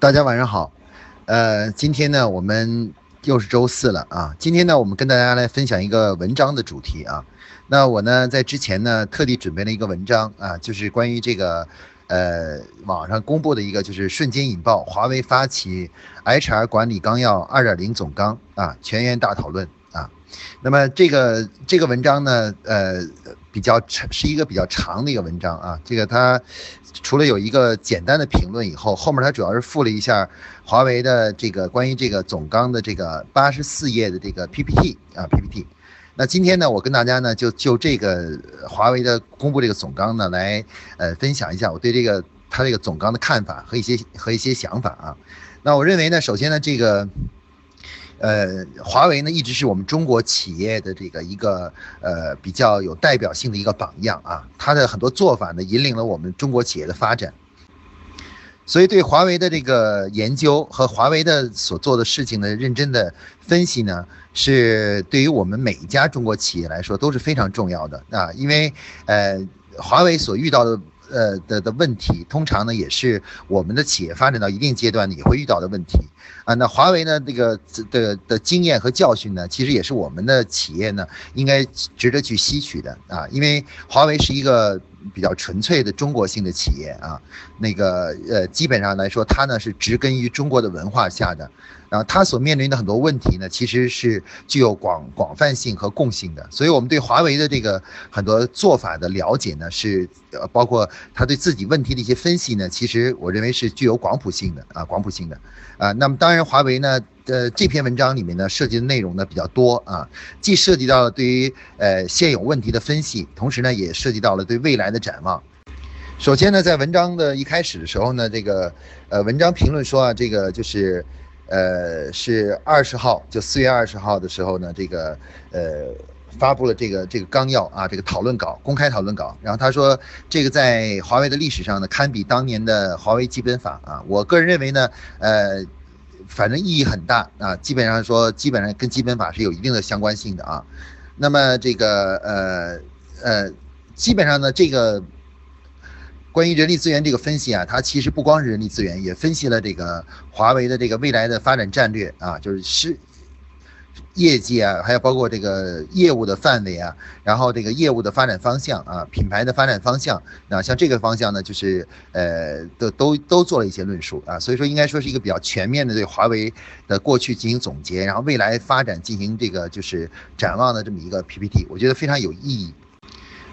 大家晚上好，呃，今天呢，我们又是周四了啊。今天呢，我们跟大家来分享一个文章的主题啊。那我呢，在之前呢，特地准备了一个文章啊，就是关于这个，呃，网上公布的一个，就是瞬间引爆华为发起 HR 管理纲要二点零总纲啊，全员大讨论啊。那么这个这个文章呢，呃。比较长是一个比较长的一个文章啊，这个它除了有一个简单的评论以后，后面它主要是附了一下华为的这个关于这个总纲的这个八十四页的这个 PPT 啊 PPT。那今天呢，我跟大家呢就就这个华为的公布这个总纲呢来呃分享一下我对这个它这个总纲的看法和一些和一些想法啊。那我认为呢，首先呢这个。呃，华为呢一直是我们中国企业的这个一个呃比较有代表性的一个榜样啊，它的很多做法呢引领了我们中国企业的发展。所以对华为的这个研究和华为的所做的事情的认真的分析呢，是对于我们每一家中国企业来说都是非常重要的啊，因为呃华为所遇到的。呃的的问题，通常呢也是我们的企业发展到一定阶段也会遇到的问题啊。那华为呢这个的的经验和教训呢，其实也是我们的企业呢应该值得去吸取的啊。因为华为是一个比较纯粹的中国性的企业啊，那个呃基本上来说，它呢是植根于中国的文化下的。然后它所面临的很多问题呢，其实是具有广广泛性和共性的，所以我们对华为的这个很多做法的了解呢，是呃包括他对自己问题的一些分析呢，其实我认为是具有广谱性的啊，广谱性的啊。那么当然，华为呢，呃这篇文章里面呢涉及的内容呢比较多啊，既涉及到了对于呃现有问题的分析，同时呢也涉及到了对未来的展望。首先呢，在文章的一开始的时候呢，这个呃文章评论说啊，这个就是。呃，是二十号，就四月二十号的时候呢，这个呃发布了这个这个纲要啊，这个讨论稿，公开讨论稿。然后他说，这个在华为的历史上呢，堪比当年的华为基本法啊。我个人认为呢，呃，反正意义很大啊，基本上说，基本上跟基本法是有一定的相关性的啊。那么这个呃呃，基本上呢，这个。关于人力资源这个分析啊，它其实不光是人力资源，也分析了这个华为的这个未来的发展战略啊，就是是业绩啊，还有包括这个业务的范围啊，然后这个业务的发展方向啊，品牌的发展方向啊，像这个方向呢，就是呃，都都都做了一些论述啊，所以说应该说是一个比较全面的对华为的过去进行总结，然后未来发展进行这个就是展望的这么一个 PPT，我觉得非常有意义。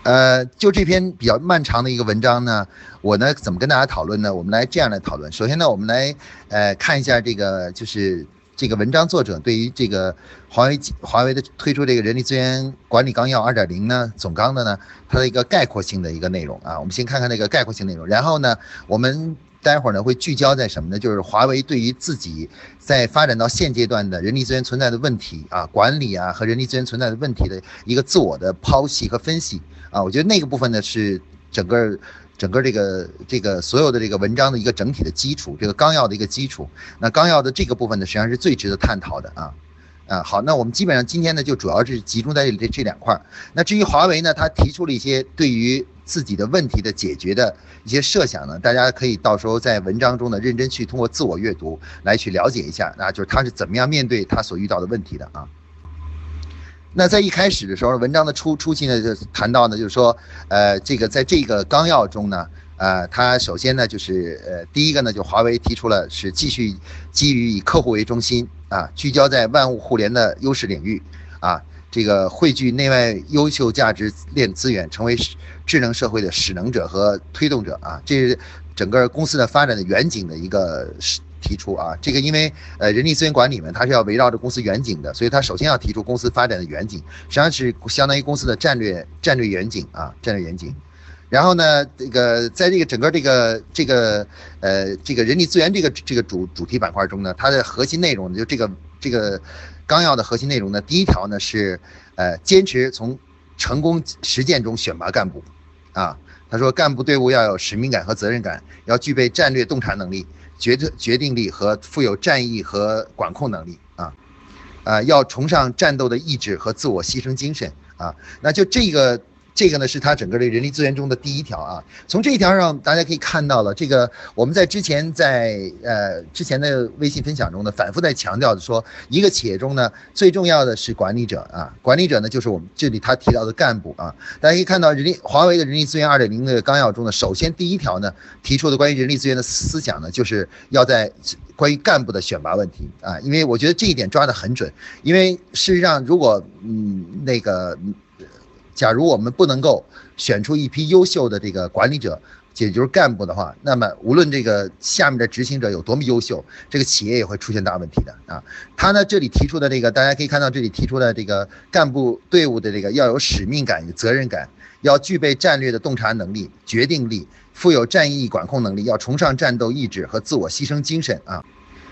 呃，就这篇比较漫长的一个文章呢，我呢怎么跟大家讨论呢？我们来这样来讨论。首先呢，我们来呃看一下这个就是这个文章作者对于这个华为华为的推出这个人力资源管理纲要二点零呢总纲的呢它的一个概括性的一个内容啊。我们先看看那个概括性内容，然后呢，我们待会儿呢会聚焦在什么呢？就是华为对于自己在发展到现阶段的人力资源存在的问题啊，管理啊和人力资源存在的问题的一个自我的剖析和分析。啊，我觉得那个部分呢是整个整个这个这个所有的这个文章的一个整体的基础，这个纲要的一个基础。那纲要的这个部分呢，实际上是最值得探讨的啊啊。好，那我们基本上今天呢就主要是集中在这这两块。那至于华为呢，他提出了一些对于自己的问题的解决的一些设想呢，大家可以到时候在文章中呢认真去通过自我阅读来去了解一下，那就是他是怎么样面对他所遇到的问题的啊。那在一开始的时候，文章的初初期呢，就谈到呢，就是说，呃，这个在这个纲要中呢，呃，它首先呢，就是呃，第一个呢，就华为提出了是继续基于以客户为中心啊，聚焦在万物互联的优势领域啊，这个汇聚内外优秀价值链资源，成为智能社会的使能者和推动者啊，这是整个公司的发展的远景的一个提出啊，这个因为呃人力资源管理嘛，它是要围绕着公司远景的，所以它首先要提出公司发展的远景，实际上是相当于公司的战略战略远景啊，战略远景。然后呢，这个在这个整个这个这个呃这个人力资源这个这个主主题板块中呢，它的核心内容呢就这个这个纲要的核心内容呢，第一条呢是呃坚持从成功实践中选拔干部啊，他说干部队伍要有使命感和责任感，要具备战略洞察能力。决策决定力和富有战役和管控能力啊，呃，要崇尚战斗的意志和自我牺牲精神啊。那就这个这个呢是它整个的人力资源中的第一条啊。从这一条上，大家可以看到了，这个我们在之前在呃之前的微信分享中呢，反复在强调的说，一个企业中呢最重要的是管理者啊，管理者呢就是我们这里他提到的干部啊。大家可以看到，人力华为的人力资源二点零的纲要中呢，首先第一条呢提出的关于人力资源的思想呢，就是要在关于干部的选拔问题啊，因为我觉得这一点抓得很准，因为事实上如果嗯那个。假如我们不能够选出一批优秀的这个管理者，也就是干部的话，那么无论这个下面的执行者有多么优秀，这个企业也会出现大问题的啊。他呢这里提出的这个，大家可以看到这里提出的这个干部队伍的这个要有使命感与责任感，要具备战略的洞察能力、决定力，富有战役管控能力，要崇尚战斗意志和自我牺牲精神啊。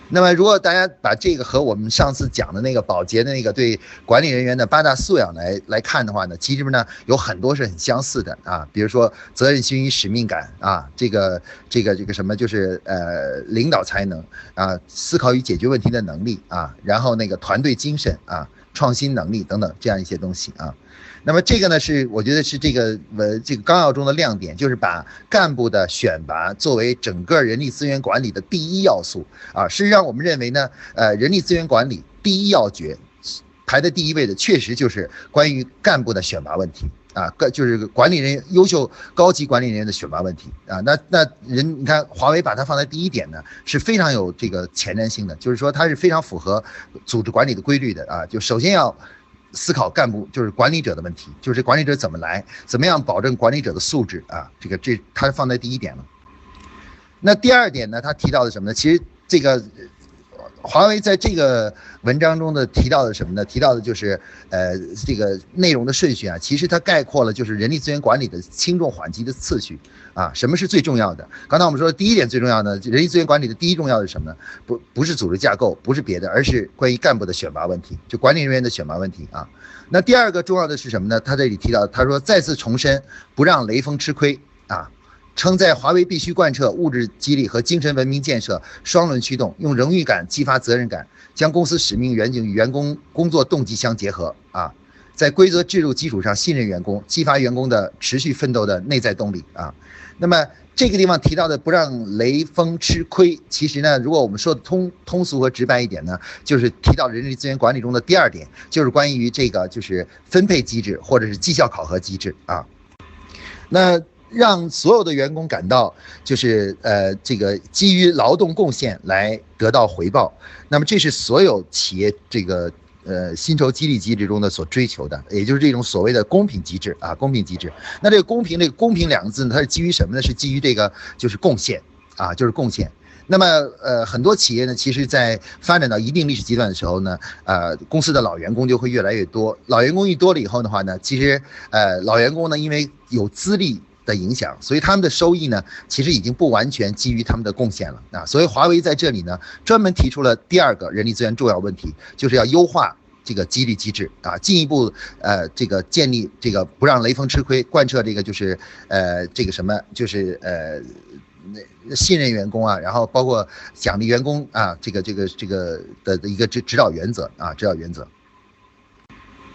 那么，如果大家把这个和我们上次讲的那个保洁的那个对管理人员的八大素养来来看的话呢，其实呢有很多是很相似的啊，比如说责任心与使命感啊，这个这个这个什么就是呃领导才能啊，思考与解决问题的能力啊，然后那个团队精神啊，创新能力等等这样一些东西啊。那么这个呢，是我觉得是这个呃这个纲要中的亮点，就是把干部的选拔作为整个人力资源管理的第一要素啊。事实上，我们认为呢，呃，人力资源管理第一要诀排在第一位的，确实就是关于干部的选拔问题啊，个就是管理人员优秀高级管理人员的选拔问题啊。那那人你看，华为把它放在第一点呢，是非常有这个前瞻性的，就是说它是非常符合组织管理的规律的啊。就首先要。思考干部就是管理者的问题，就是管理者怎么来，怎么样保证管理者的素质啊？这个这他放在第一点了。那第二点呢？他提到的什么呢？其实这个。华为在这个文章中的提到的什么呢？提到的就是，呃，这个内容的顺序啊，其实它概括了就是人力资源管理的轻重缓急的次序啊。什么是最重要的？刚才我们说第一点最重要的，人力资源管理的第一重要是什么呢？不，不是组织架构，不是别的，而是关于干部的选拔问题，就管理人员的选拔问题啊。那第二个重要的是什么呢？他这里提到，他说再次重申，不让雷锋吃亏啊。称在华为必须贯彻物质激励和精神文明建设双轮驱动，用荣誉感激发责任感，将公司使命远景与员工工作动机相结合啊，在规则制度基础上信任员工，激发员工的持续奋斗的内在动力啊。那么这个地方提到的不让雷锋吃亏，其实呢，如果我们说的通通俗和直白一点呢，就是提到人力资源管理中的第二点，就是关于这个就是分配机制或者是绩效考核机制啊。那。让所有的员工感到，就是呃，这个基于劳动贡献来得到回报，那么这是所有企业这个呃薪酬激励机制中的所追求的，也就是这种所谓的公平机制啊，公平机制。那这个公平，这个公平两个字呢，它是基于什么呢？是基于这个就是贡献啊，就是贡献。那么呃，很多企业呢，其实在发展到一定历史阶段的时候呢，呃，公司的老员工就会越来越多。老员工一多了以后的话呢，其实呃，老员工呢，因为有资历。的影响，所以他们的收益呢，其实已经不完全基于他们的贡献了啊。所以华为在这里呢，专门提出了第二个人力资源重要问题，就是要优化这个激励机制啊，进一步呃这个建立这个不让雷锋吃亏，贯彻这个就是呃这个什么就是呃那信任员工啊，然后包括奖励员工啊，这个这个这个的一个指指导原则啊，指导原则。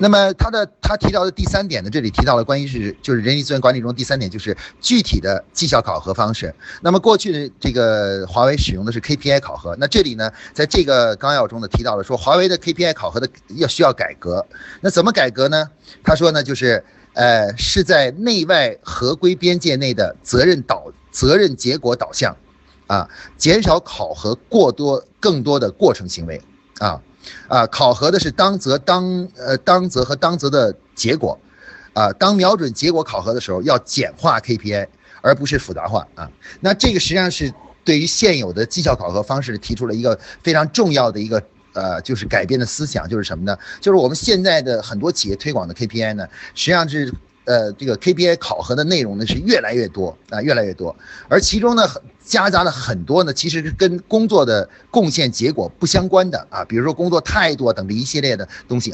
那么他的他提到的第三点呢，这里提到了关于是就是人力资源管理中第三点就是具体的绩效考核方式。那么过去的这个华为使用的是 KPI 考核，那这里呢，在这个纲要中呢提到了说华为的 KPI 考核的要需要改革。那怎么改革呢？他说呢，就是呃是在内外合规边界内的责任导责任结果导向，啊，减少考核过多更多的过程行为，啊。啊，考核的是当责当呃当责和当责的结果，啊，当瞄准结果考核的时候，要简化 KPI，而不是复杂化啊。那这个实际上是对于现有的绩效考核方式提出了一个非常重要的一个呃，就是改变的思想，就是什么呢？就是我们现在的很多企业推广的 KPI 呢，实际上是。呃，这个 KPI 考核的内容呢是越来越多啊，越来越多，而其中呢夹杂了很多呢，其实是跟工作的贡献结果不相关的啊，比如说工作态度等这一系列的东西，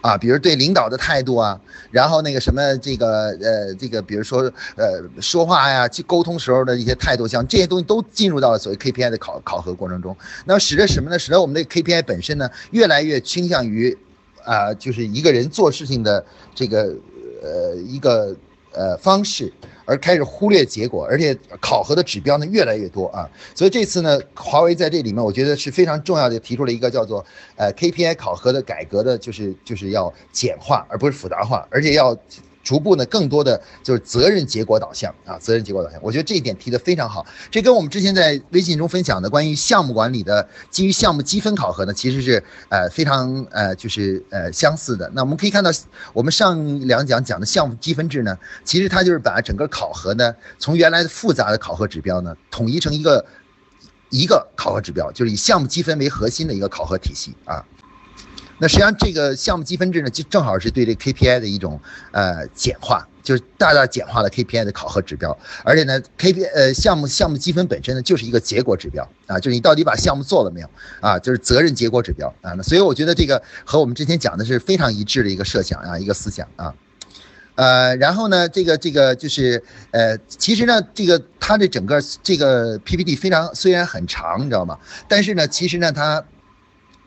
啊，比如对领导的态度啊，然后那个什么这个呃这个，比如说呃说话呀，去沟通时候的一些态度，像这些东西都进入到了所谓 KPI 的考考核过程中，那使得什么呢？使得我们的 KPI 本身呢越来越倾向于啊，就是一个人做事情的这个。呃一个呃方式，而开始忽略结果，而且考核的指标呢越来越多啊。所以这次呢，华为在这里面，我觉得是非常重要的，提出了一个叫做呃 KPI 考核的改革的，就是就是要简化，而不是复杂化，而且要。逐步呢，更多的就是责任结果导向啊，责任结果导向，我觉得这一点提得非常好。这跟我们之前在微信中分享的关于项目管理的基于项目积分考核呢，其实是呃非常呃就是呃相似的。那我们可以看到，我们上两讲讲的项目积分制呢，其实它就是把整个考核呢，从原来的复杂的考核指标呢，统一成一个一个考核指标，就是以项目积分为核心的一个考核体系啊。那实际上，这个项目积分制呢，就正好是对这 KPI 的一种呃简化，就是大大简化了 KPI 的考核指标。而且呢，KPI 呃项目项目积分本身呢，就是一个结果指标啊，就是你到底把项目做了没有啊，就是责任结果指标啊。那所以我觉得这个和我们之前讲的是非常一致的一个设想啊，一个思想啊。呃，然后呢，这个这个就是呃，其实呢，这个它的整个这个 PPT 非常虽然很长，你知道吗？但是呢，其实呢，它。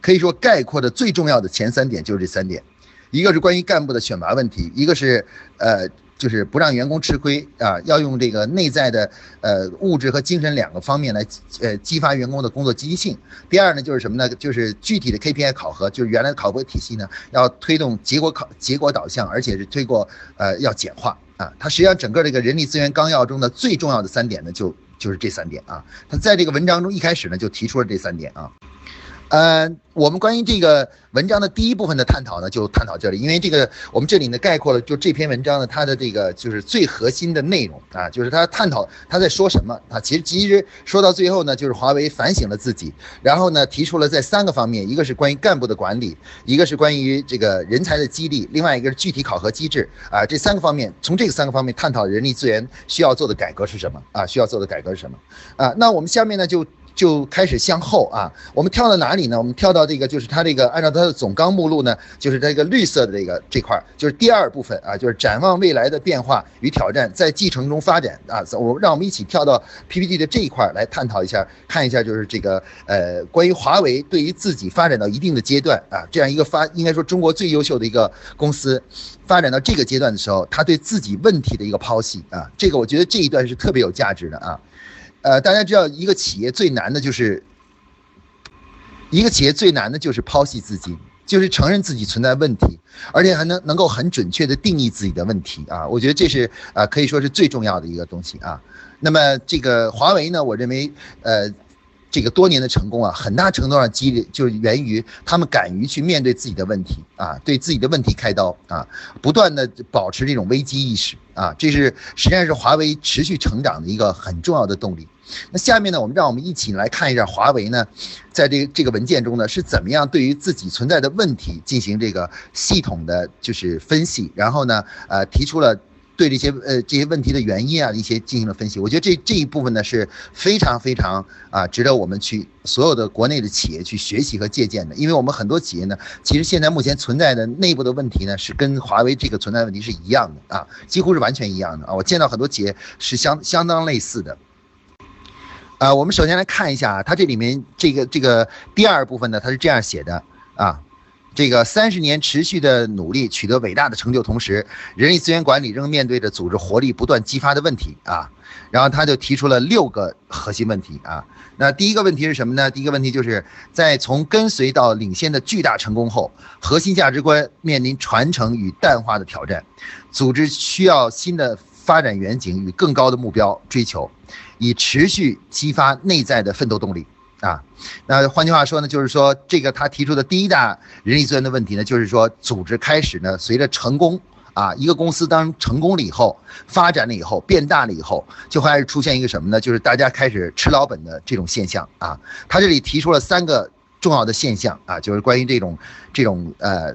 可以说概括的最重要的前三点就是这三点，一个是关于干部的选拔问题，一个是呃就是不让员工吃亏啊，要用这个内在的呃物质和精神两个方面来呃激发员工的工作积极性。第二呢就是什么呢？就是具体的 KPI 考核，就是原来的考核体系呢要推动结果考结果导向，而且是推过呃要简化啊。它实际上整个这个人力资源纲要中的最重要的三点呢就就是这三点啊。他在这个文章中一开始呢就提出了这三点啊。呃，我们关于这个文章的第一部分的探讨呢，就探讨这里，因为这个我们这里呢概括了就这篇文章呢它的这个就是最核心的内容啊，就是他探讨他在说什么啊。其实其实说到最后呢，就是华为反省了自己，然后呢提出了在三个方面，一个是关于干部的管理，一个是关于这个人才的激励，另外一个是具体考核机制啊。这三个方面，从这个三个方面探讨人力资源需要做的改革是什么啊？需要做的改革是什么啊？那我们下面呢就。就开始向后啊，我们跳到哪里呢？我们跳到这个，就是它这个按照它的总纲目录呢，就是这个绿色的这个这块，就是第二部分啊，就是展望未来的变化与挑战，在继承中发展啊。我让我们一起跳到 PPT 的这一块来探讨一下，看一下就是这个呃，关于华为对于自己发展到一定的阶段啊，这样一个发应该说中国最优秀的一个公司，发展到这个阶段的时候，他对自己问题的一个剖析啊，这个我觉得这一段是特别有价值的啊。呃，大家知道，一个企业最难的就是，一个企业最难的就是剖析自己，就是承认自己存在问题，而且还能能够很准确的定义自己的问题啊。我觉得这是啊，可以说是最重要的一个东西啊。那么这个华为呢，我认为呃。这个多年的成功啊，很大程度上积累就是源于他们敢于去面对自己的问题啊，对自己的问题开刀啊，不断的保持这种危机意识啊，这是实际上是华为持续成长的一个很重要的动力。那下面呢，我们让我们一起来看一下华为呢，在这这个文件中呢是怎么样对于自己存在的问题进行这个系统的就是分析，然后呢，呃，提出了。对这些呃这些问题的原因啊一些进行了分析，我觉得这这一部分呢是非常非常啊值得我们去所有的国内的企业去学习和借鉴的，因为我们很多企业呢，其实现在目前存在的内部的问题呢是跟华为这个存在问题是一样的啊，几乎是完全一样的啊，我见到很多企业是相相当类似的。啊，我们首先来看一下啊，它这里面这个这个第二部分呢，它是这样写的啊。这个三十年持续的努力取得伟大的成就，同时，人力资源管理仍面对着组织活力不断激发的问题啊。然后他就提出了六个核心问题啊。那第一个问题是什么呢？第一个问题就是在从跟随到领先的巨大成功后，核心价值观面临传承与淡化的挑战，组织需要新的发展远景与更高的目标追求，以持续激发内在的奋斗动力。啊，那换句话说呢，就是说这个他提出的第一大人力资源的问题呢，就是说组织开始呢，随着成功啊，一个公司当成功了以后，发展了以后，变大了以后，就开始出现一个什么呢？就是大家开始吃老本的这种现象啊。他这里提出了三个重要的现象啊，就是关于这种这种呃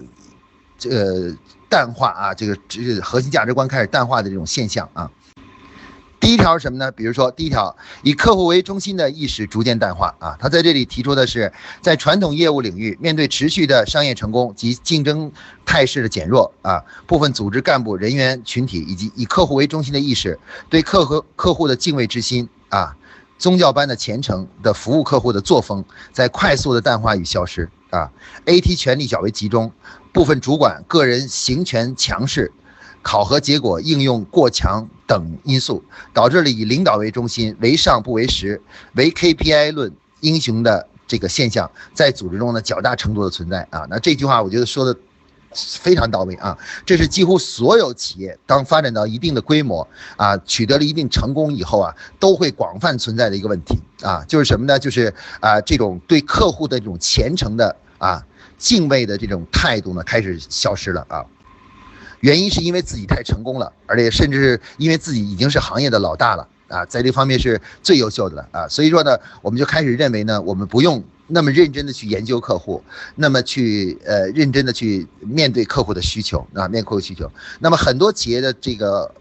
这个淡化啊，这个这个核心价值观开始淡化的这种现象啊。第一条是什么呢？比如说，第一条以客户为中心的意识逐渐淡化啊。他在这里提出的是，在传统业务领域，面对持续的商业成功及竞争态势的减弱啊，部分组织干部人员群体以及以客户为中心的意识，对客户客户的敬畏之心啊，宗教般的虔诚的服务客户的作风，在快速的淡化与消失啊。AT 权力较为集中，部分主管个人行权强势。考核结果应用过强等因素，导致了以领导为中心、为上不为实、为 KPI 论英雄的这个现象在组织中呢较大程度的存在啊。那这句话我觉得说的非常到位啊，这是几乎所有企业当发展到一定的规模啊，取得了一定成功以后啊，都会广泛存在的一个问题啊，就是什么呢？就是啊这种对客户的这种虔诚的啊敬畏的这种态度呢开始消失了啊。原因是因为自己太成功了，而且甚至是因为自己已经是行业的老大了啊，在这方面是最优秀的了啊，所以说呢，我们就开始认为呢，我们不用那么认真的去研究客户，那么去呃认真的去面对客户的需求啊，面客户需求。那么很多企业的这个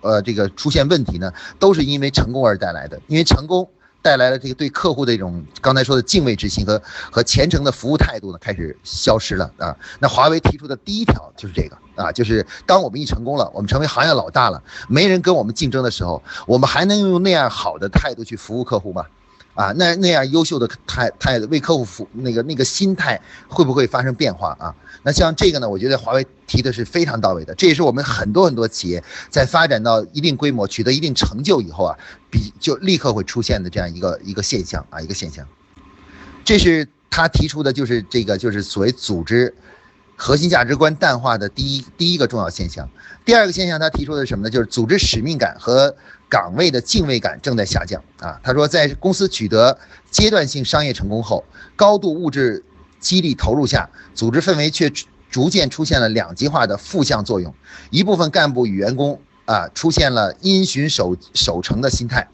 呃这个出现问题呢，都是因为成功而带来的，因为成功。带来了这个对客户的一种刚才说的敬畏之心和和虔诚的服务态度呢，开始消失了啊。那华为提出的第一条就是这个啊，就是当我们一成功了，我们成为行业老大了，没人跟我们竞争的时候，我们还能用那样好的态度去服务客户吗？啊，那那样优秀的态态为客户服那个那个心态会不会发生变化啊？那像这个呢，我觉得华为提的是非常到位的，这也是我们很多很多企业在发展到一定规模、取得一定成就以后啊，比就立刻会出现的这样一个一个现象啊，一个现象。这是他提出的，就是这个就是所谓组织核心价值观淡化的第一第一个重要现象。第二个现象，他提出的什么呢？就是组织使命感和。岗位的敬畏感正在下降啊！他说，在公司取得阶段性商业成功后，高度物质激励投入下，组织氛围却逐渐出现了两极化的负向作用。一部分干部与员工啊，出现了因循守守成的心态，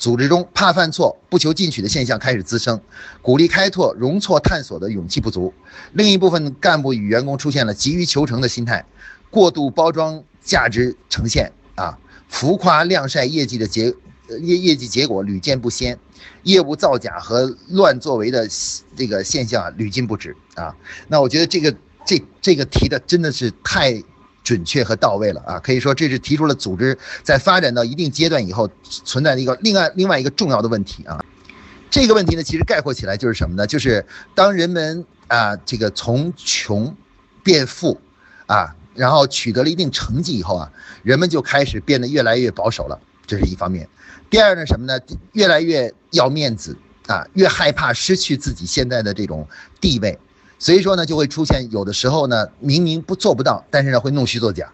组织中怕犯错、不求进取的现象开始滋生，鼓励开拓、容错、探索的勇气不足。另一部分干部与员工出现了急于求成的心态，过度包装价值呈现啊。浮夸晾晒业绩的结业业绩结果屡见不鲜，业务造假和乱作为的这个现象屡禁不止啊！那我觉得这个这这个提的真的是太准确和到位了啊！可以说这是提出了组织在发展到一定阶段以后存在的一个另外另外一个重要的问题啊！这个问题呢，其实概括起来就是什么呢？就是当人们啊这个从穷变富啊。然后取得了一定成绩以后啊，人们就开始变得越来越保守了，这是一方面。第二呢，什么呢？越来越要面子啊，越害怕失去自己现在的这种地位，所以说呢，就会出现有的时候呢，明明不做不到，但是呢，会弄虚作假。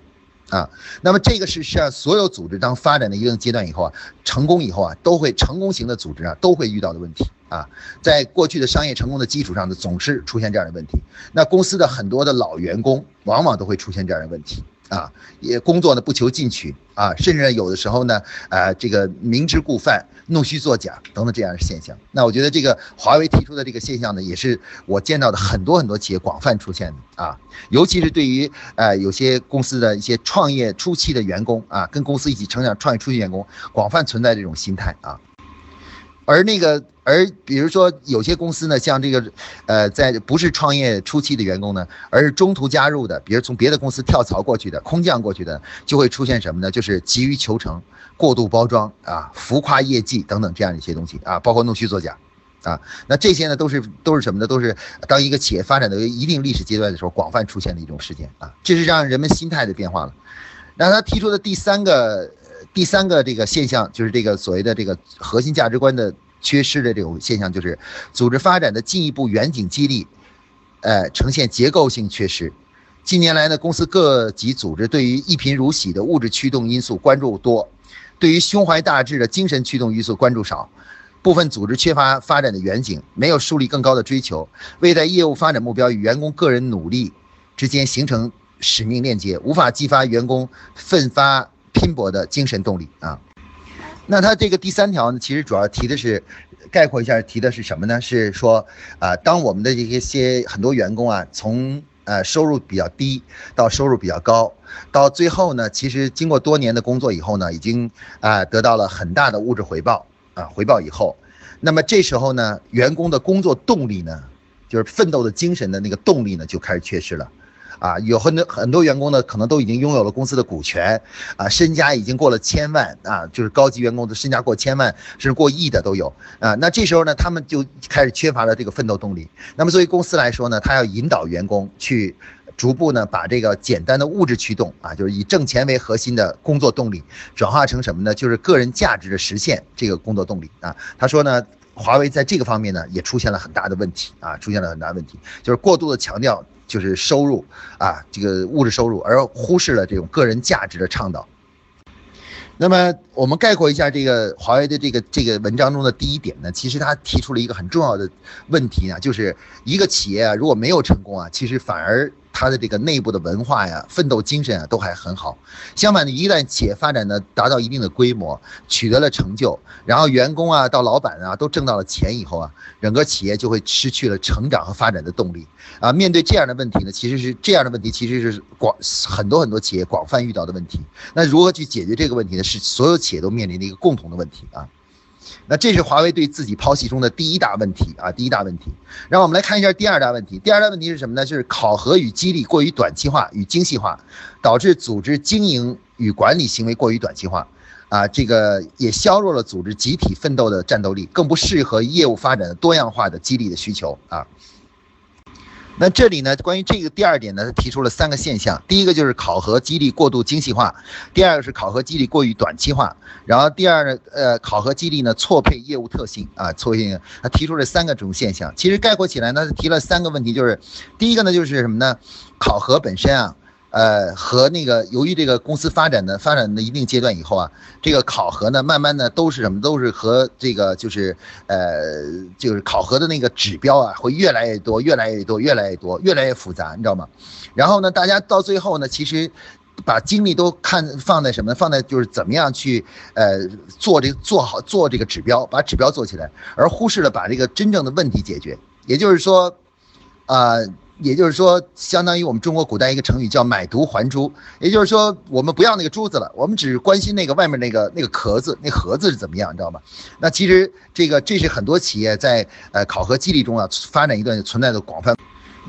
啊，那么这个是实际上所有组织当发展的一定阶段以后啊，成功以后啊，都会成功型的组织啊，都会遇到的问题啊，在过去的商业成功的基础上呢，总是出现这样的问题。那公司的很多的老员工往往都会出现这样的问题。啊，也工作呢不求进取啊，甚至有的时候呢，呃，这个明知故犯、弄虚作假等等这样的现象。那我觉得这个华为提出的这个现象呢，也是我见到的很多很多企业广泛出现的啊，尤其是对于呃有些公司的一些创业初期的员工啊，跟公司一起成长、创业初期员工广泛存在这种心态啊。而那个，而比如说有些公司呢，像这个，呃，在不是创业初期的员工呢，而是中途加入的，比如从别的公司跳槽过去的、空降过去的，就会出现什么呢？就是急于求成、过度包装啊、浮夸业绩等等这样一些东西啊，包括弄虚作假，啊，那这些呢都是都是什么呢？都是当一个企业发展到一定历史阶段的时候，广泛出现的一种事件啊，这是让人们心态的变化了。那他提出的第三个。第三个这个现象就是这个所谓的这个核心价值观的缺失的这种现象，就是组织发展的进一步远景激励，呃，呈现结构性缺失。近年来呢，公司各级组织对于一贫如洗的物质驱动因素关注多，对于胸怀大志的精神驱动因素关注少。部分组织缺乏发展的远景，没有树立更高的追求，未在业务发展目标与员工个人努力之间形成使命链接，无法激发员工奋发。拼搏的精神动力啊，那他这个第三条呢，其实主要提的是概括一下，提的是什么呢？是说啊，当我们的这些很多员工啊，从呃收入比较低到收入比较高，到最后呢，其实经过多年的工作以后呢，已经啊得到了很大的物质回报啊，回报以后，那么这时候呢，员工的工作动力呢，就是奋斗的精神的那个动力呢，就开始缺失了。啊，有很多很多员工呢，可能都已经拥有了公司的股权，啊，身家已经过了千万，啊，就是高级员工的身家过千万，甚至过亿的都有，啊，那这时候呢，他们就开始缺乏了这个奋斗动力。那么作为公司来说呢，他要引导员工去逐步呢把这个简单的物质驱动啊，就是以挣钱为核心的工作动力，转化成什么呢？就是个人价值的实现这个工作动力啊。他说呢，华为在这个方面呢也出现了很大的问题啊，出现了很大问题，就是过度的强调就是收入啊，这个物质收入，而忽视了这种个人价值的倡导。那么我们概括一下这个华为的这个这个文章中的第一点呢，其实他提出了一个很重要的问题啊，就是一个企业啊如果没有成功啊，其实反而。它的这个内部的文化呀、奋斗精神啊，都还很好。相反的，一旦企业发展呢达到一定的规模，取得了成就，然后员工啊到老板啊都挣到了钱以后啊，整个企业就会失去了成长和发展的动力啊。面对这样的问题呢，其实是这样的问题，其实是广很多很多企业广泛遇到的问题。那如何去解决这个问题呢？是所有企业都面临的一个共同的问题啊。那这是华为对自己剖析中的第一大问题啊，第一大问题。然后我们来看一下第二大问题。第二大问题是什么呢？就是考核与激励过于短期化与精细化，导致组织经营与管理行为过于短期化，啊，这个也削弱了组织集体奋斗的战斗力，更不适合业务发展的多样化的激励的需求啊。那这里呢，关于这个第二点呢，他提出了三个现象。第一个就是考核激励过度精细化，第二个是考核激励过于短期化，然后第二呢，呃，考核激励呢错配业务特性啊，错配。他提出了三个这种现象。其实概括起来呢，他提了三个问题，就是第一个呢，就是什么呢？考核本身啊。呃，和那个由于这个公司发展的发展的一定阶段以后啊，这个考核呢，慢慢的都是什么？都是和这个就是呃，就是考核的那个指标啊，会越来越多，越来越多，越来越多，越来越复杂，你知道吗？然后呢，大家到最后呢，其实把精力都看放在什么？放在就是怎么样去呃做这个做好做这个指标，把指标做起来，而忽视了把这个真正的问题解决。也就是说，啊。也就是说，相当于我们中国古代一个成语叫“买椟还珠”。也就是说，我们不要那个珠子了，我们只关心那个外面那个那个壳子，那盒子是怎么样，你知道吗？那其实这个这是很多企业在呃考核激励中啊发展一段存在的广泛。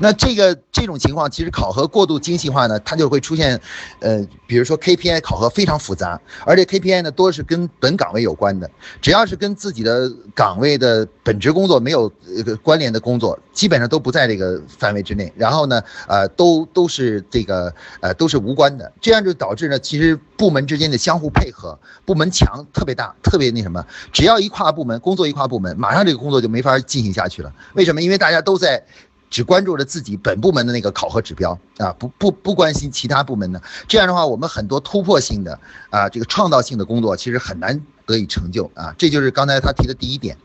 那这个这种情况，其实考核过度精细化呢，它就会出现，呃，比如说 KPI 考核非常复杂，而且 KPI 呢多是跟本岗位有关的，只要是跟自己的岗位的本职工作没有呃关联的工作，基本上都不在这个范围之内。然后呢，呃，都都是这个呃都是无关的，这样就导致呢，其实部门之间的相互配合，部门墙特别大，特别那什么，只要一跨部门，工作一跨部门，马上这个工作就没法进行下去了。为什么？因为大家都在。只关注着自己本部门的那个考核指标啊，不不不关心其他部门的。这样的话，我们很多突破性的啊，这个创造性的工作其实很难得以成就啊。这就是刚才他提的第一点。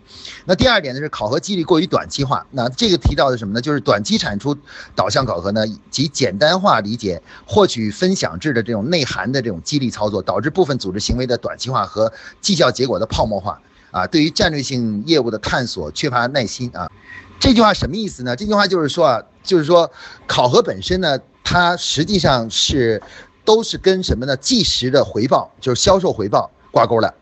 那第二点呢是考核激励过于短期化。那这个提到的什么呢？就是短期产出导向考核呢，及简单化理解获取分享制的这种内涵的这种激励操作，导致部分组织行为的短期化和绩效结果的泡沫化啊。对于战略性业务的探索缺乏耐心啊。这句话什么意思呢？这句话就是说啊，就是说，考核本身呢，它实际上是都是跟什么呢？即时的回报，就是销售回报挂钩的，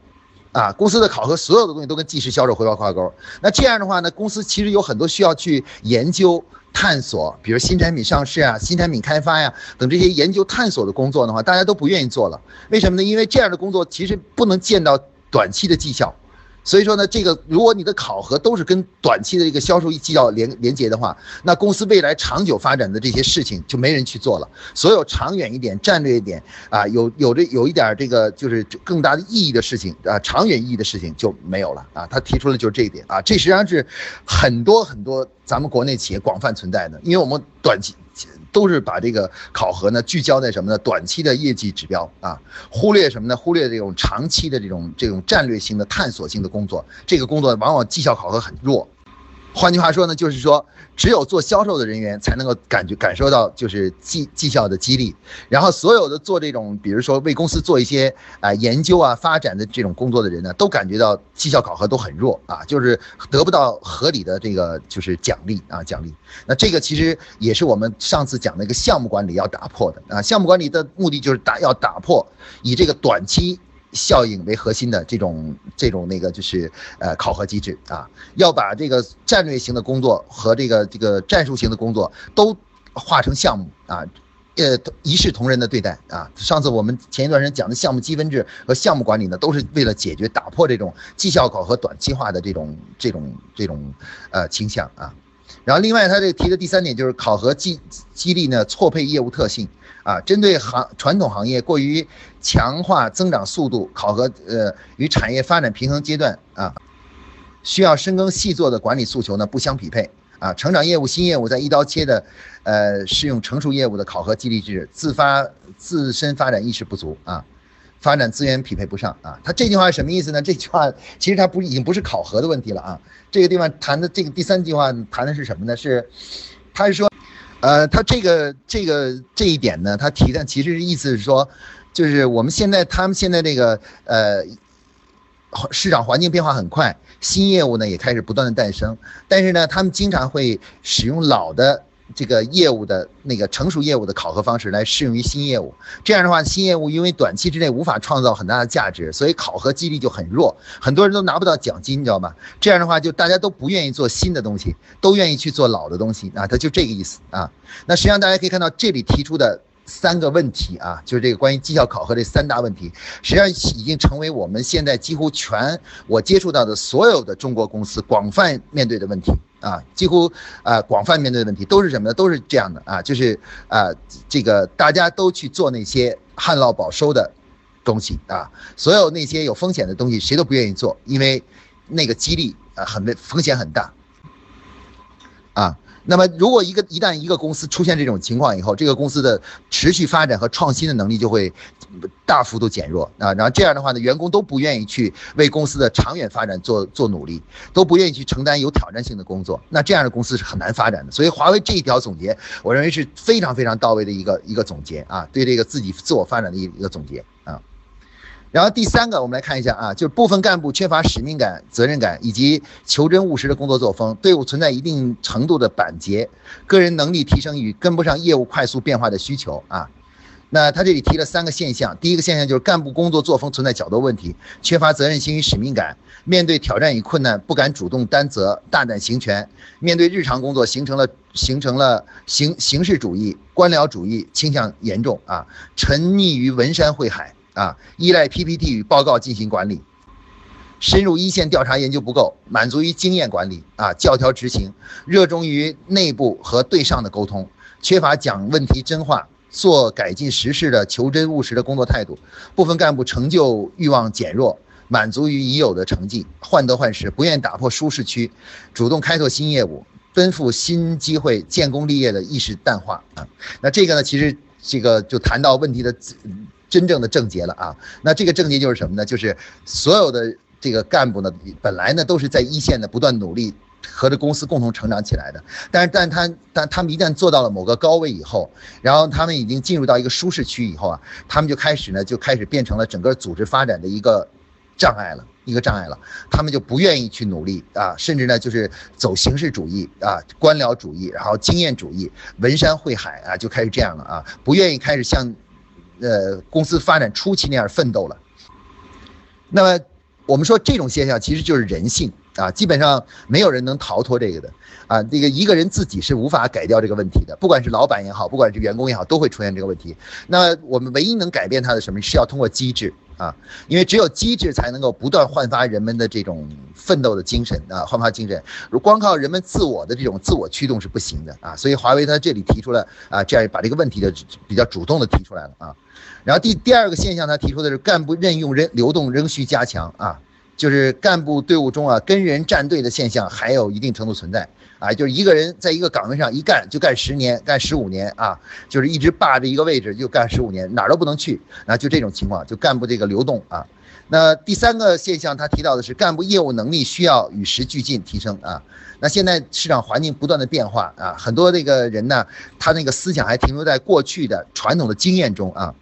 啊，公司的考核所有的东西都跟即时销售回报挂钩。那这样的话呢，公司其实有很多需要去研究探索，比如新产品上市啊、新产品开发呀等这些研究探索的工作的话，大家都不愿意做了。为什么呢？因为这样的工作其实不能见到短期的绩效。所以说呢，这个如果你的考核都是跟短期的这个销售绩效连连接的话，那公司未来长久发展的这些事情就没人去做了。所有长远一点、战略一点啊，有有着有一点这个就是更大的意义的事情啊，长远意义的事情就没有了啊。他提出的就是这一点啊，这实际上是很多很多咱们国内企业广泛存在的，因为我们短期。都是把这个考核呢聚焦在什么呢？短期的业绩指标啊，忽略什么呢？忽略这种长期的这种这种战略性的探索性的工作，这个工作往往绩效考核很弱。换句话说呢，就是说，只有做销售的人员才能够感觉感受到就是绩绩效的激励，然后所有的做这种，比如说为公司做一些啊研究啊发展的这种工作的人呢，都感觉到绩效考核都很弱啊，就是得不到合理的这个就是奖励啊奖励。那这个其实也是我们上次讲的一个项目管理要打破的啊，项目管理的目的就是打要打破以这个短期。效应为核心的这种这种那个就是呃考核机制啊，要把这个战略型的工作和这个这个战术型的工作都化成项目啊，呃一视同仁的对待啊。上次我们前一段时间讲的项目积分制和项目管理呢，都是为了解决打破这种绩效考核短期化的这种这种这种呃倾向啊。然后另外他这提的第三点就是考核激激励呢错配业务特性啊，针对行传统行业过于强化增长速度，考核呃与产业发展平衡阶段啊，需要深耕细作的管理诉求呢不相匹配啊，成长业务新业务在一刀切的呃适用成熟业务的考核激励制，自发自身发展意识不足啊。发展资源匹配不上啊，他这句话是什么意思呢？这句话其实他不已经不是考核的问题了啊。这个地方谈的这个第三句话谈的是什么呢？是，他是说，呃，他这个这个这一点呢，他提的其实意思是说，就是我们现在他们现在这个呃，市场环境变化很快，新业务呢也开始不断的诞生，但是呢，他们经常会使用老的。这个业务的那个成熟业务的考核方式来适用于新业务，这样的话，新业务因为短期之内无法创造很大的价值，所以考核激励就很弱，很多人都拿不到奖金，你知道吗？这样的话，就大家都不愿意做新的东西，都愿意去做老的东西啊，他就这个意思啊。那实际上大家可以看到这里提出的。三个问题啊，就是这个关于绩效考核这三大问题，实际上已经成为我们现在几乎全我接触到的所有的中国公司广泛面对的问题啊，几乎啊广泛面对的问题都是什么呢？都是这样的啊，就是啊这个大家都去做那些旱涝保收的东西啊，所有那些有风险的东西谁都不愿意做，因为那个激励啊很危风险很大啊。那么，如果一个一旦一个公司出现这种情况以后，这个公司的持续发展和创新的能力就会大幅度减弱啊。然后这样的话呢，员工都不愿意去为公司的长远发展做做努力，都不愿意去承担有挑战性的工作。那这样的公司是很难发展的。所以，华为这一条总结，我认为是非常非常到位的一个一个总结啊，对这个自己自我发展的一一个总结啊。然后第三个，我们来看一下啊，就是部分干部缺乏使命感、责任感以及求真务实的工作作风，队伍存在一定程度的板结，个人能力提升与跟不上业务快速变化的需求啊。那他这里提了三个现象，第一个现象就是干部工作作风存在较多问题，缺乏责任心与使命感，面对挑战与困难不敢主动担责、大胆行权，面对日常工作形成了形成了形形式主义、官僚主义倾向严重啊，沉溺于文山会海。啊，依赖 PPT 与报告进行管理，深入一线调查研究不够，满足于经验管理啊，教条执行，热衷于内部和对上的沟通，缺乏讲问题真话、做改进实事的求真务实的工作态度。部分干部成就欲望减弱，满足于已有的成绩，患得患失，不愿打破舒适区，主动开拓新业务，奔赴新机会，建功立业的意识淡化啊。那这个呢，其实这个就谈到问题的。真正的症结了啊，那这个症结就是什么呢？就是所有的这个干部呢，本来呢都是在一线的不断努力，和着公司共同成长起来的。但是，但他但他们一旦做到了某个高位以后，然后他们已经进入到一个舒适区以后啊，他们就开始呢就开始变成了整个组织发展的一个障碍了，一个障碍了。他们就不愿意去努力啊，甚至呢就是走形式主义啊、官僚主义，然后经验主义、文山会海啊，就开始这样了啊，不愿意开始向。呃，公司发展初期那样奋斗了。那么，我们说这种现象其实就是人性啊，基本上没有人能逃脱这个的啊。这个一个人自己是无法改掉这个问题的，不管是老板也好，不管是员工也好，都会出现这个问题。那我们唯一能改变他的什么，是要通过机制。啊，因为只有机制才能够不断焕发人们的这种奋斗的精神啊，焕发精神。如光靠人们自我的这种自我驱动是不行的啊。所以华为它这里提出了啊，这样把这个问题的比较主动的提出来了啊。然后第第二个现象，他提出的是干部任用人流动仍需加强啊，就是干部队伍中啊跟人站队的现象还有一定程度存在。啊，就是一个人在一个岗位上一干就干十年，干十五年啊，就是一直霸着一个位置就干十五年，哪儿都不能去啊，就这种情况，就干部这个流动啊。那第三个现象，他提到的是干部业务能力需要与时俱进提升啊。那现在市场环境不断的变化啊，很多这个人呢，他那个思想还停留在过去的传统的经验中啊。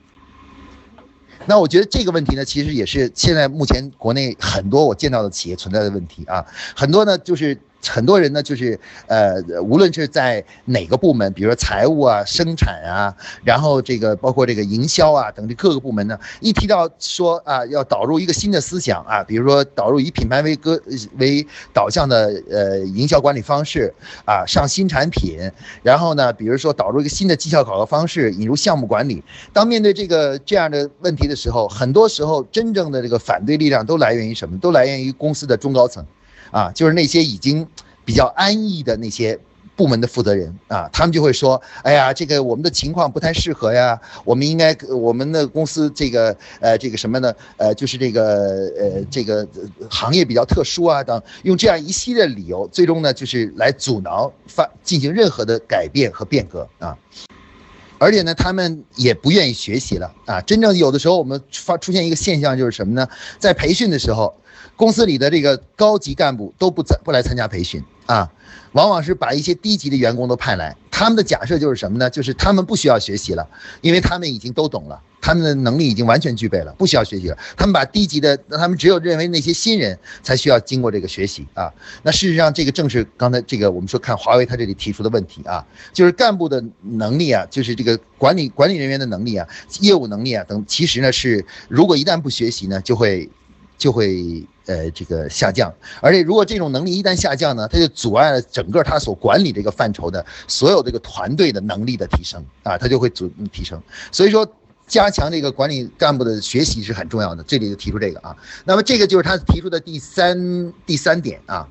那我觉得这个问题呢，其实也是现在目前国内很多我见到的企业存在的问题啊，很多呢就是。很多人呢，就是呃，无论是在哪个部门，比如说财务啊、生产啊，然后这个包括这个营销啊等这各个部门呢，一提到说啊，要导入一个新的思想啊，比如说导入以品牌为歌为导向的呃营销管理方式啊，上新产品，然后呢，比如说导入一个新的绩效考核方式，引入项目管理。当面对这个这样的问题的时候，很多时候真正的这个反对力量都来源于什么？都来源于公司的中高层。啊，就是那些已经比较安逸的那些部门的负责人啊，他们就会说，哎呀，这个我们的情况不太适合呀，我们应该我们的公司这个呃这个什么呢？呃，就是这个呃这个行业比较特殊啊等，用这样一系列理由，最终呢就是来阻挠发进行任何的改变和变革啊。而且呢，他们也不愿意学习了啊！真正有的时候，我们发出现一个现象，就是什么呢？在培训的时候，公司里的这个高级干部都不在不来参加培训啊，往往是把一些低级的员工都派来。他们的假设就是什么呢？就是他们不需要学习了，因为他们已经都懂了。他们的能力已经完全具备了，不需要学习了。他们把低级的，那他们只有认为那些新人才需要经过这个学习啊。那事实上，这个正是刚才这个我们说看华为他这里提出的问题啊，就是干部的能力啊，就是这个管理管理人员的能力啊，业务能力啊等，其实呢是如果一旦不学习呢，就会就会呃这个下降。而且如果这种能力一旦下降呢，它就阻碍了整个他所管理这个范畴的所有这个团队的能力的提升啊，它就会阻提升。所以说。加强这个管理干部的学习是很重要的，这里就提出这个啊。那么这个就是他提出的第三第三点啊。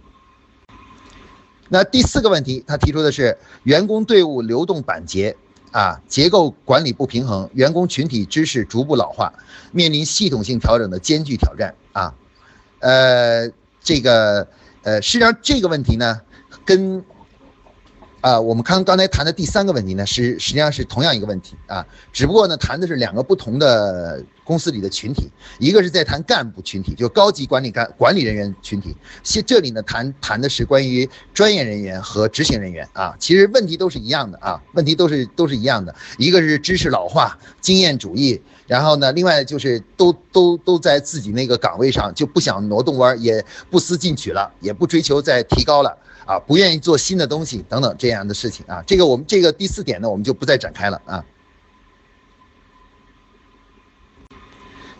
那第四个问题，他提出的是员工队伍流动板结啊，结构管理不平衡，员工群体知识逐步老化，面临系统性调整的艰巨挑战啊。呃，这个呃，实际上这个问题呢，跟啊，我们刚刚才谈的第三个问题呢，是实际上是同样一个问题啊，只不过呢，谈的是两个不同的公司里的群体，一个是在谈干部群体，就高级管理干管理人员群体，现这里呢谈谈的是关于专业人员和执行人员啊，其实问题都是一样的啊，问题都是都是一样的，一个是知识老化、经验主义，然后呢，另外就是都都都在自己那个岗位上就不想挪动弯，也不思进取了，也不追求再提高了。啊，不愿意做新的东西等等这样的事情啊，这个我们这个第四点呢，我们就不再展开了啊。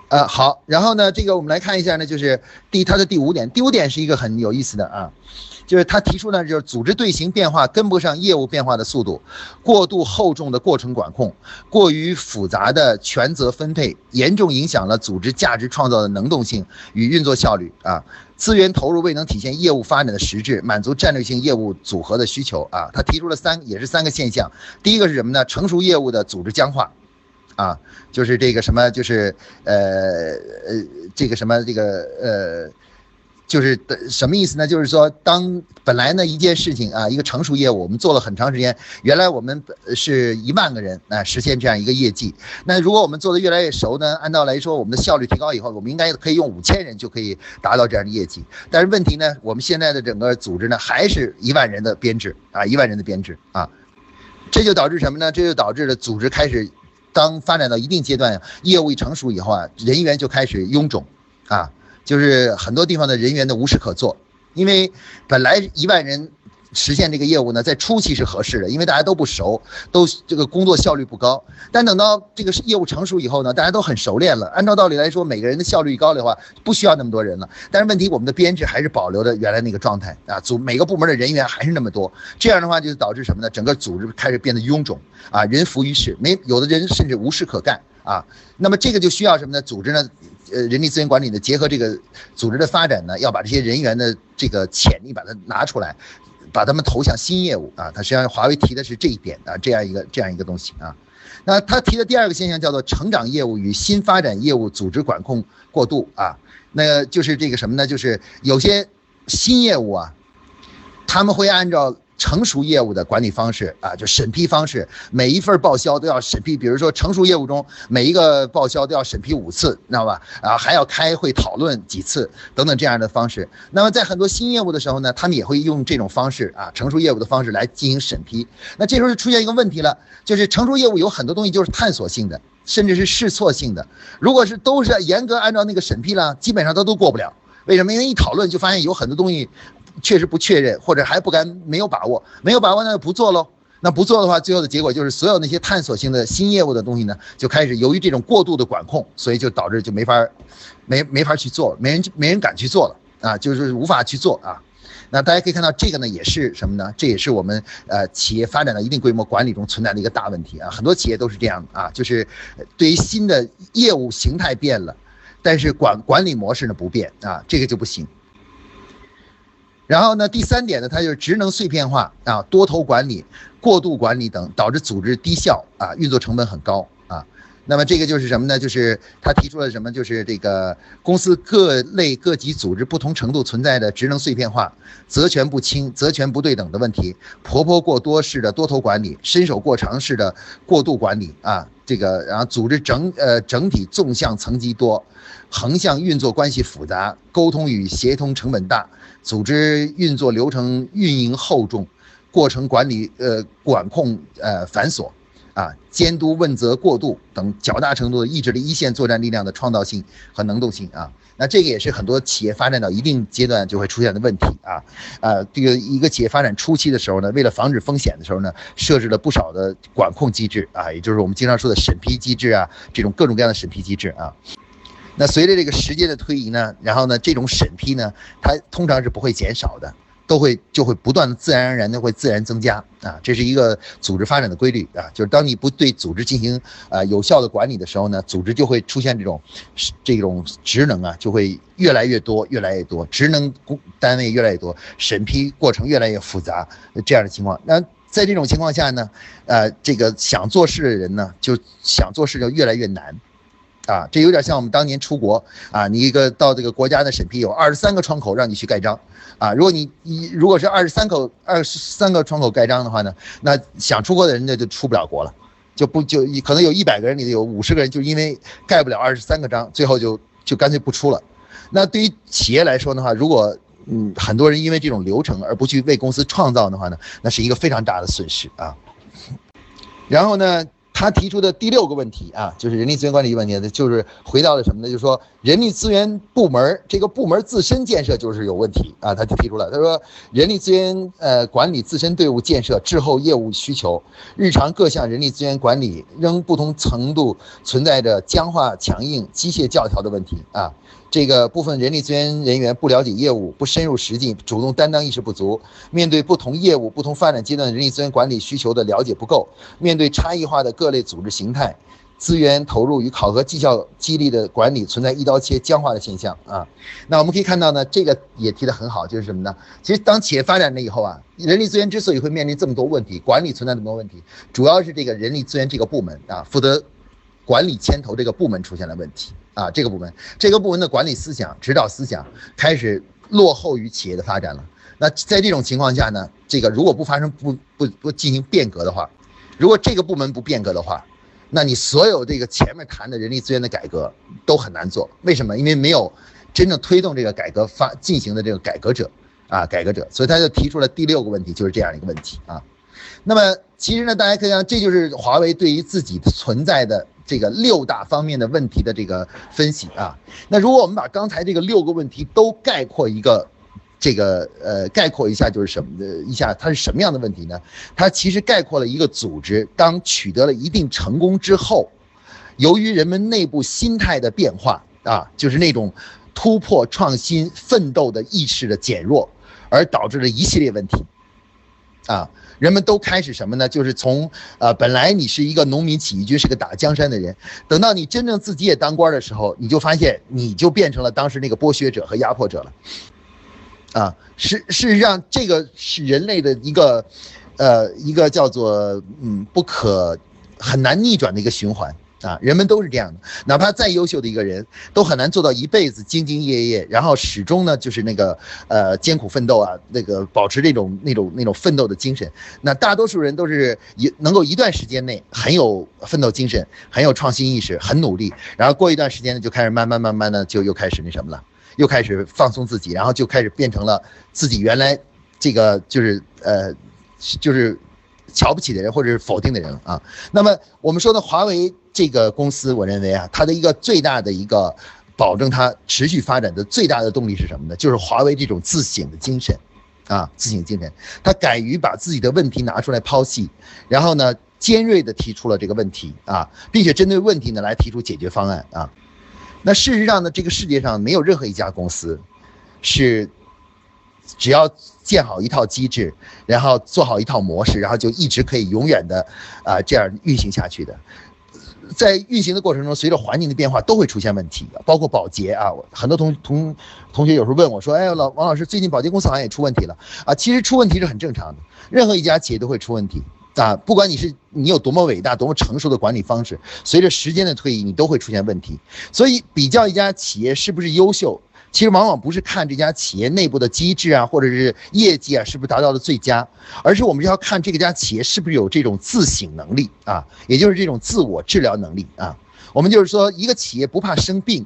呃，好，然后呢，这个我们来看一下呢，就是第他的第五点，第五点是一个很有意思的啊。就是他提出呢，就是组织队形变化跟不上业务变化的速度，过度厚重的过程管控，过于复杂的权责分配，严重影响了组织价值创造的能动性与运作效率啊。资源投入未能体现业务发展的实质，满足战略性业务组合的需求啊。他提出了三，也是三个现象。第一个是什么呢？成熟业务的组织僵化，啊，就是这个什么，就是呃呃，这个什么，这个呃。就是什么意思呢？就是说，当本来呢一件事情啊，一个成熟业务，我们做了很长时间，原来我们是一万个人啊实现这样一个业绩。那如果我们做的越来越熟呢，按道来说，我们的效率提高以后，我们应该可以用五千人就可以达到这样的业绩。但是问题呢，我们现在的整个组织呢，还是一万人的编制啊，一万人的编制啊，这就导致什么呢？这就导致了组织开始，当发展到一定阶段，业务一成熟以后啊，人员就开始臃肿啊。就是很多地方的人员都无事可做，因为本来一万人实现这个业务呢，在初期是合适的，因为大家都不熟，都这个工作效率不高。但等到这个业务成熟以后呢，大家都很熟练了。按照道理来说，每个人的效率高的话，不需要那么多人了。但是问题，我们的编制还是保留着原来那个状态啊，组每个部门的人员还是那么多。这样的话，就导致什么呢？整个组织开始变得臃肿啊，人浮于事，没有的人甚至无事可干啊。那么这个就需要什么呢？组织呢？呃，人力资源管理呢，结合这个组织的发展呢，要把这些人员的这个潜力把它拿出来，把他们投向新业务啊。他实际上华为提的是这一点啊，这样一个这样一个东西啊。那他提的第二个现象叫做成长业务与新发展业务组织管控过度啊。那就是这个什么呢？就是有些新业务啊，他们会按照。成熟业务的管理方式啊，就审批方式，每一份报销都要审批。比如说，成熟业务中每一个报销都要审批五次，知道吧？啊，还要开会讨论几次，等等这样的方式。那么在很多新业务的时候呢，他们也会用这种方式啊，成熟业务的方式来进行审批。那这时候就出现一个问题了，就是成熟业务有很多东西就是探索性的，甚至是试错性的。如果是都是严格按照那个审批了，基本上它都过不了。为什么？因为一讨论就发现有很多东西。确实不确认，或者还不敢，没有把握，没有把握那就不做喽。那不做的话，最后的结果就是所有那些探索性的新业务的东西呢，就开始由于这种过度的管控，所以就导致就没法，没没法去做，没人没人敢去做了啊，就是无法去做啊。那大家可以看到这个呢，也是什么呢？这也是我们呃企业发展到一定规模管理中存在的一个大问题啊。很多企业都是这样啊，就是对于新的业务形态变了，但是管管理模式呢不变啊，这个就不行。然后呢，第三点呢，它就是职能碎片化啊，多头管理、过度管理等，导致组织低效啊，运作成本很高啊。那么这个就是什么呢？就是他提出了什么？就是这个公司各类各级组织不同程度存在的职能碎片化、责权不清、责权不对等的问题，婆婆过多式的多头管理、伸手过长式的过度管理啊，这个然后组织整呃整体纵向层级多，横向运作关系复杂，沟通与协同成本大。组织运作流程运营厚重，过程管理呃管控呃繁琐，啊监督问责过度等较大程度的抑制了一线作战力量的创造性和能动性啊。那这个也是很多企业发展到一定阶段就会出现的问题啊。呃，这个一个企业发展初期的时候呢，为了防止风险的时候呢，设置了不少的管控机制啊，也就是我们经常说的审批机制啊，这种各种各样的审批机制啊。那随着这个时间的推移呢，然后呢，这种审批呢，它通常是不会减少的，都会就会不断的自然而然的会自然增加啊，这是一个组织发展的规律啊，就是当你不对组织进行啊有效的管理的时候呢，组织就会出现这种这种职能啊就会越来越多，越来越多，职能单位越来越多，审批过程越来越复杂这样的情况。那在这种情况下呢，呃，这个想做事的人呢，就想做事就越来越难。啊，这有点像我们当年出国啊，你一个到这个国家的审批有二十三个窗口让你去盖章，啊，如果你一如果是二十三口二十三个窗口盖章的话呢，那想出国的人那就出不了国了，就不就可能有一百个人里头有五十个人就因为盖不了二十三个章，最后就就干脆不出了。那对于企业来说的话，如果嗯很多人因为这种流程而不去为公司创造的话呢，那是一个非常大的损失啊。然后呢？他提出的第六个问题啊，就是人力资源管理问题，就是回到了什么呢？就是说人力资源部门这个部门自身建设就是有问题啊。他就提出了，他说人力资源呃管理自身队伍建设滞后业务需求，日常各项人力资源管理仍不同程度存在着僵化、强硬、机械教条的问题啊。这个部分人力资源人员不了解业务，不深入实际，主动担当意识不足，面对不同业务、不同发展阶段人力资源管理需求的了解不够，面对差异化的各类组织形态，资源投入与考核绩效激励的管理存在一刀切、僵化的现象啊。那我们可以看到呢，这个也提得很好，就是什么呢？其实当企业发展了以后啊，人力资源之所以会面临这么多问题，管理存在这么多问题，主要是这个人力资源这个部门啊，负责管理牵头这个部门出现了问题。啊，这个部门，这个部门的管理思想、指导思想开始落后于企业的发展了。那在这种情况下呢，这个如果不发生不不不进行变革的话，如果这个部门不变革的话，那你所有这个前面谈的人力资源的改革都很难做。为什么？因为没有真正推动这个改革发进行的这个改革者啊，改革者，所以他就提出了第六个问题，就是这样一个问题啊。那么其实呢，大家可以看，这就是华为对于自己存在的。这个六大方面的问题的这个分析啊，那如果我们把刚才这个六个问题都概括一个，这个呃概括一下就是什么的一下，它是什么样的问题呢？它其实概括了一个组织当取得了一定成功之后，由于人们内部心态的变化啊，就是那种突破创新奋斗的意识的减弱，而导致了一系列问题啊。人们都开始什么呢？就是从呃，本来你是一个农民起义军，是个打江山的人，等到你真正自己也当官的时候，你就发现你就变成了当时那个剥削者和压迫者了。啊，事事实上，这个是人类的一个，呃，一个叫做嗯不可很难逆转的一个循环。啊，人们都是这样的，哪怕再优秀的一个人，都很难做到一辈子兢兢业业，然后始终呢就是那个呃艰苦奋斗啊，那个保持这种那种那种奋斗的精神。那大多数人都是一能够一段时间内很有奋斗精神，很有创新意识，很努力，然后过一段时间呢就开始慢慢慢慢的就又开始那什么了，又开始放松自己，然后就开始变成了自己原来这个就是呃就是瞧不起的人或者是否定的人啊。那么我们说的华为。这个公司，我认为啊，它的一个最大的一个保证它持续发展的最大的动力是什么呢？就是华为这种自省的精神，啊，自省精神，他敢于把自己的问题拿出来抛弃，然后呢，尖锐的提出了这个问题啊，并且针对问题呢来提出解决方案啊。那事实上呢，这个世界上没有任何一家公司是只要建好一套机制，然后做好一套模式，然后就一直可以永远的啊这样运行下去的。在运行的过程中，随着环境的变化，都会出现问题，包括保洁啊。很多同同同学有时候问我说：“哎，老王老师，最近保洁公司好像也出问题了啊。”其实出问题是很正常的，任何一家企业都会出问题啊。不管你是你有多么伟大、多么成熟的管理方式，随着时间的推移，你都会出现问题。所以，比较一家企业是不是优秀？其实往往不是看这家企业内部的机制啊，或者是业绩啊，是不是达到了最佳，而是我们要看这个家企业是不是有这种自省能力啊，也就是这种自我治疗能力啊。我们就是说，一个企业不怕生病，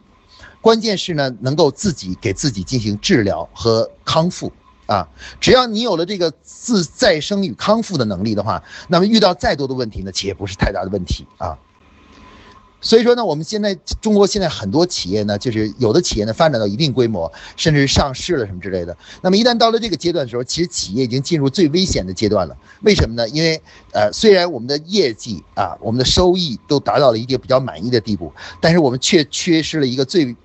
关键是呢，能够自己给自己进行治疗和康复啊。只要你有了这个自再生与康复的能力的话，那么遇到再多的问题呢，企业不是太大的问题啊。所以说呢，我们现在中国现在很多企业呢，就是有的企业呢发展到一定规模，甚至上市了什么之类的。那么一旦到了这个阶段的时候，其实企业已经进入最危险的阶段了。为什么呢？因为呃，虽然我们的业绩啊，我们的收益都达到了一定比较满意的地步，但是我们却缺失了一个最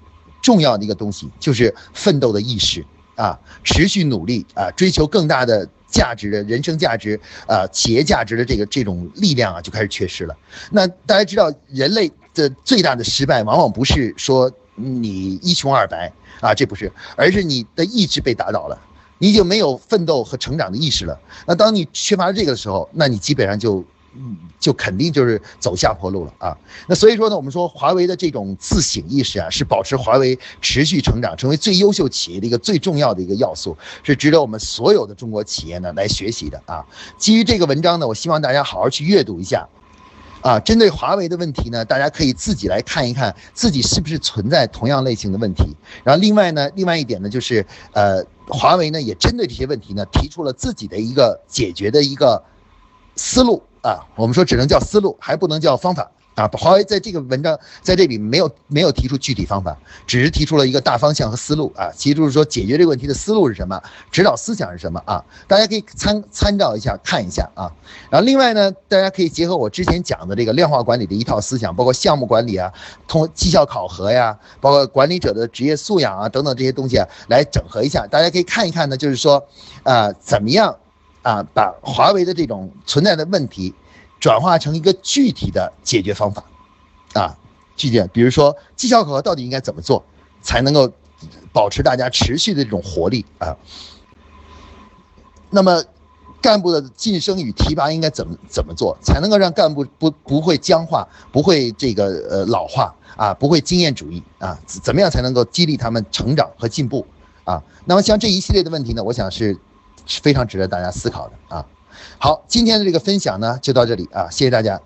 重要的一个东西，就是奋斗的意识啊，持续努力啊，追求更大的。价值的人生价值，呃，企业价值的这个这种力量啊，就开始缺失了。那大家知道，人类的最大的失败，往往不是说你一穷二白啊，这不是，而是你的意志被打倒了，你已经没有奋斗和成长的意识了。那当你缺乏这个的时候，那你基本上就。嗯，就肯定就是走下坡路了啊。那所以说呢，我们说华为的这种自省意识啊，是保持华为持续成长、成为最优秀企业的一个最重要的一个要素，是值得我们所有的中国企业呢来学习的啊。基于这个文章呢，我希望大家好好去阅读一下，啊，针对华为的问题呢，大家可以自己来看一看自己是不是存在同样类型的问题。然后另外呢，另外一点呢，就是呃，华为呢也针对这些问题呢，提出了自己的一个解决的一个思路。啊，我们说只能叫思路，还不能叫方法啊。华为在这个文章在这里没有没有提出具体方法，只是提出了一个大方向和思路啊。其实就是说解决这个问题的思路是什么，指导思想是什么啊？大家可以参参照一下，看一下啊。然后另外呢，大家可以结合我之前讲的这个量化管理的一套思想，包括项目管理啊，通绩效考核呀，包括管理者的职业素养啊等等这些东西啊，来整合一下。大家可以看一看呢，就是说啊，怎么样？啊，把华为的这种存在的问题，转化成一个具体的解决方法，啊，具体，比如说绩效考核到底应该怎么做，才能够保持大家持续的这种活力啊？那么，干部的晋升与提拔应该怎么怎么做，才能够让干部不不会僵化，不会这个呃老化啊，不会经验主义啊？怎么样才能够激励他们成长和进步啊？那么像这一系列的问题呢，我想是。是非常值得大家思考的啊！好，今天的这个分享呢就到这里啊，谢谢大家。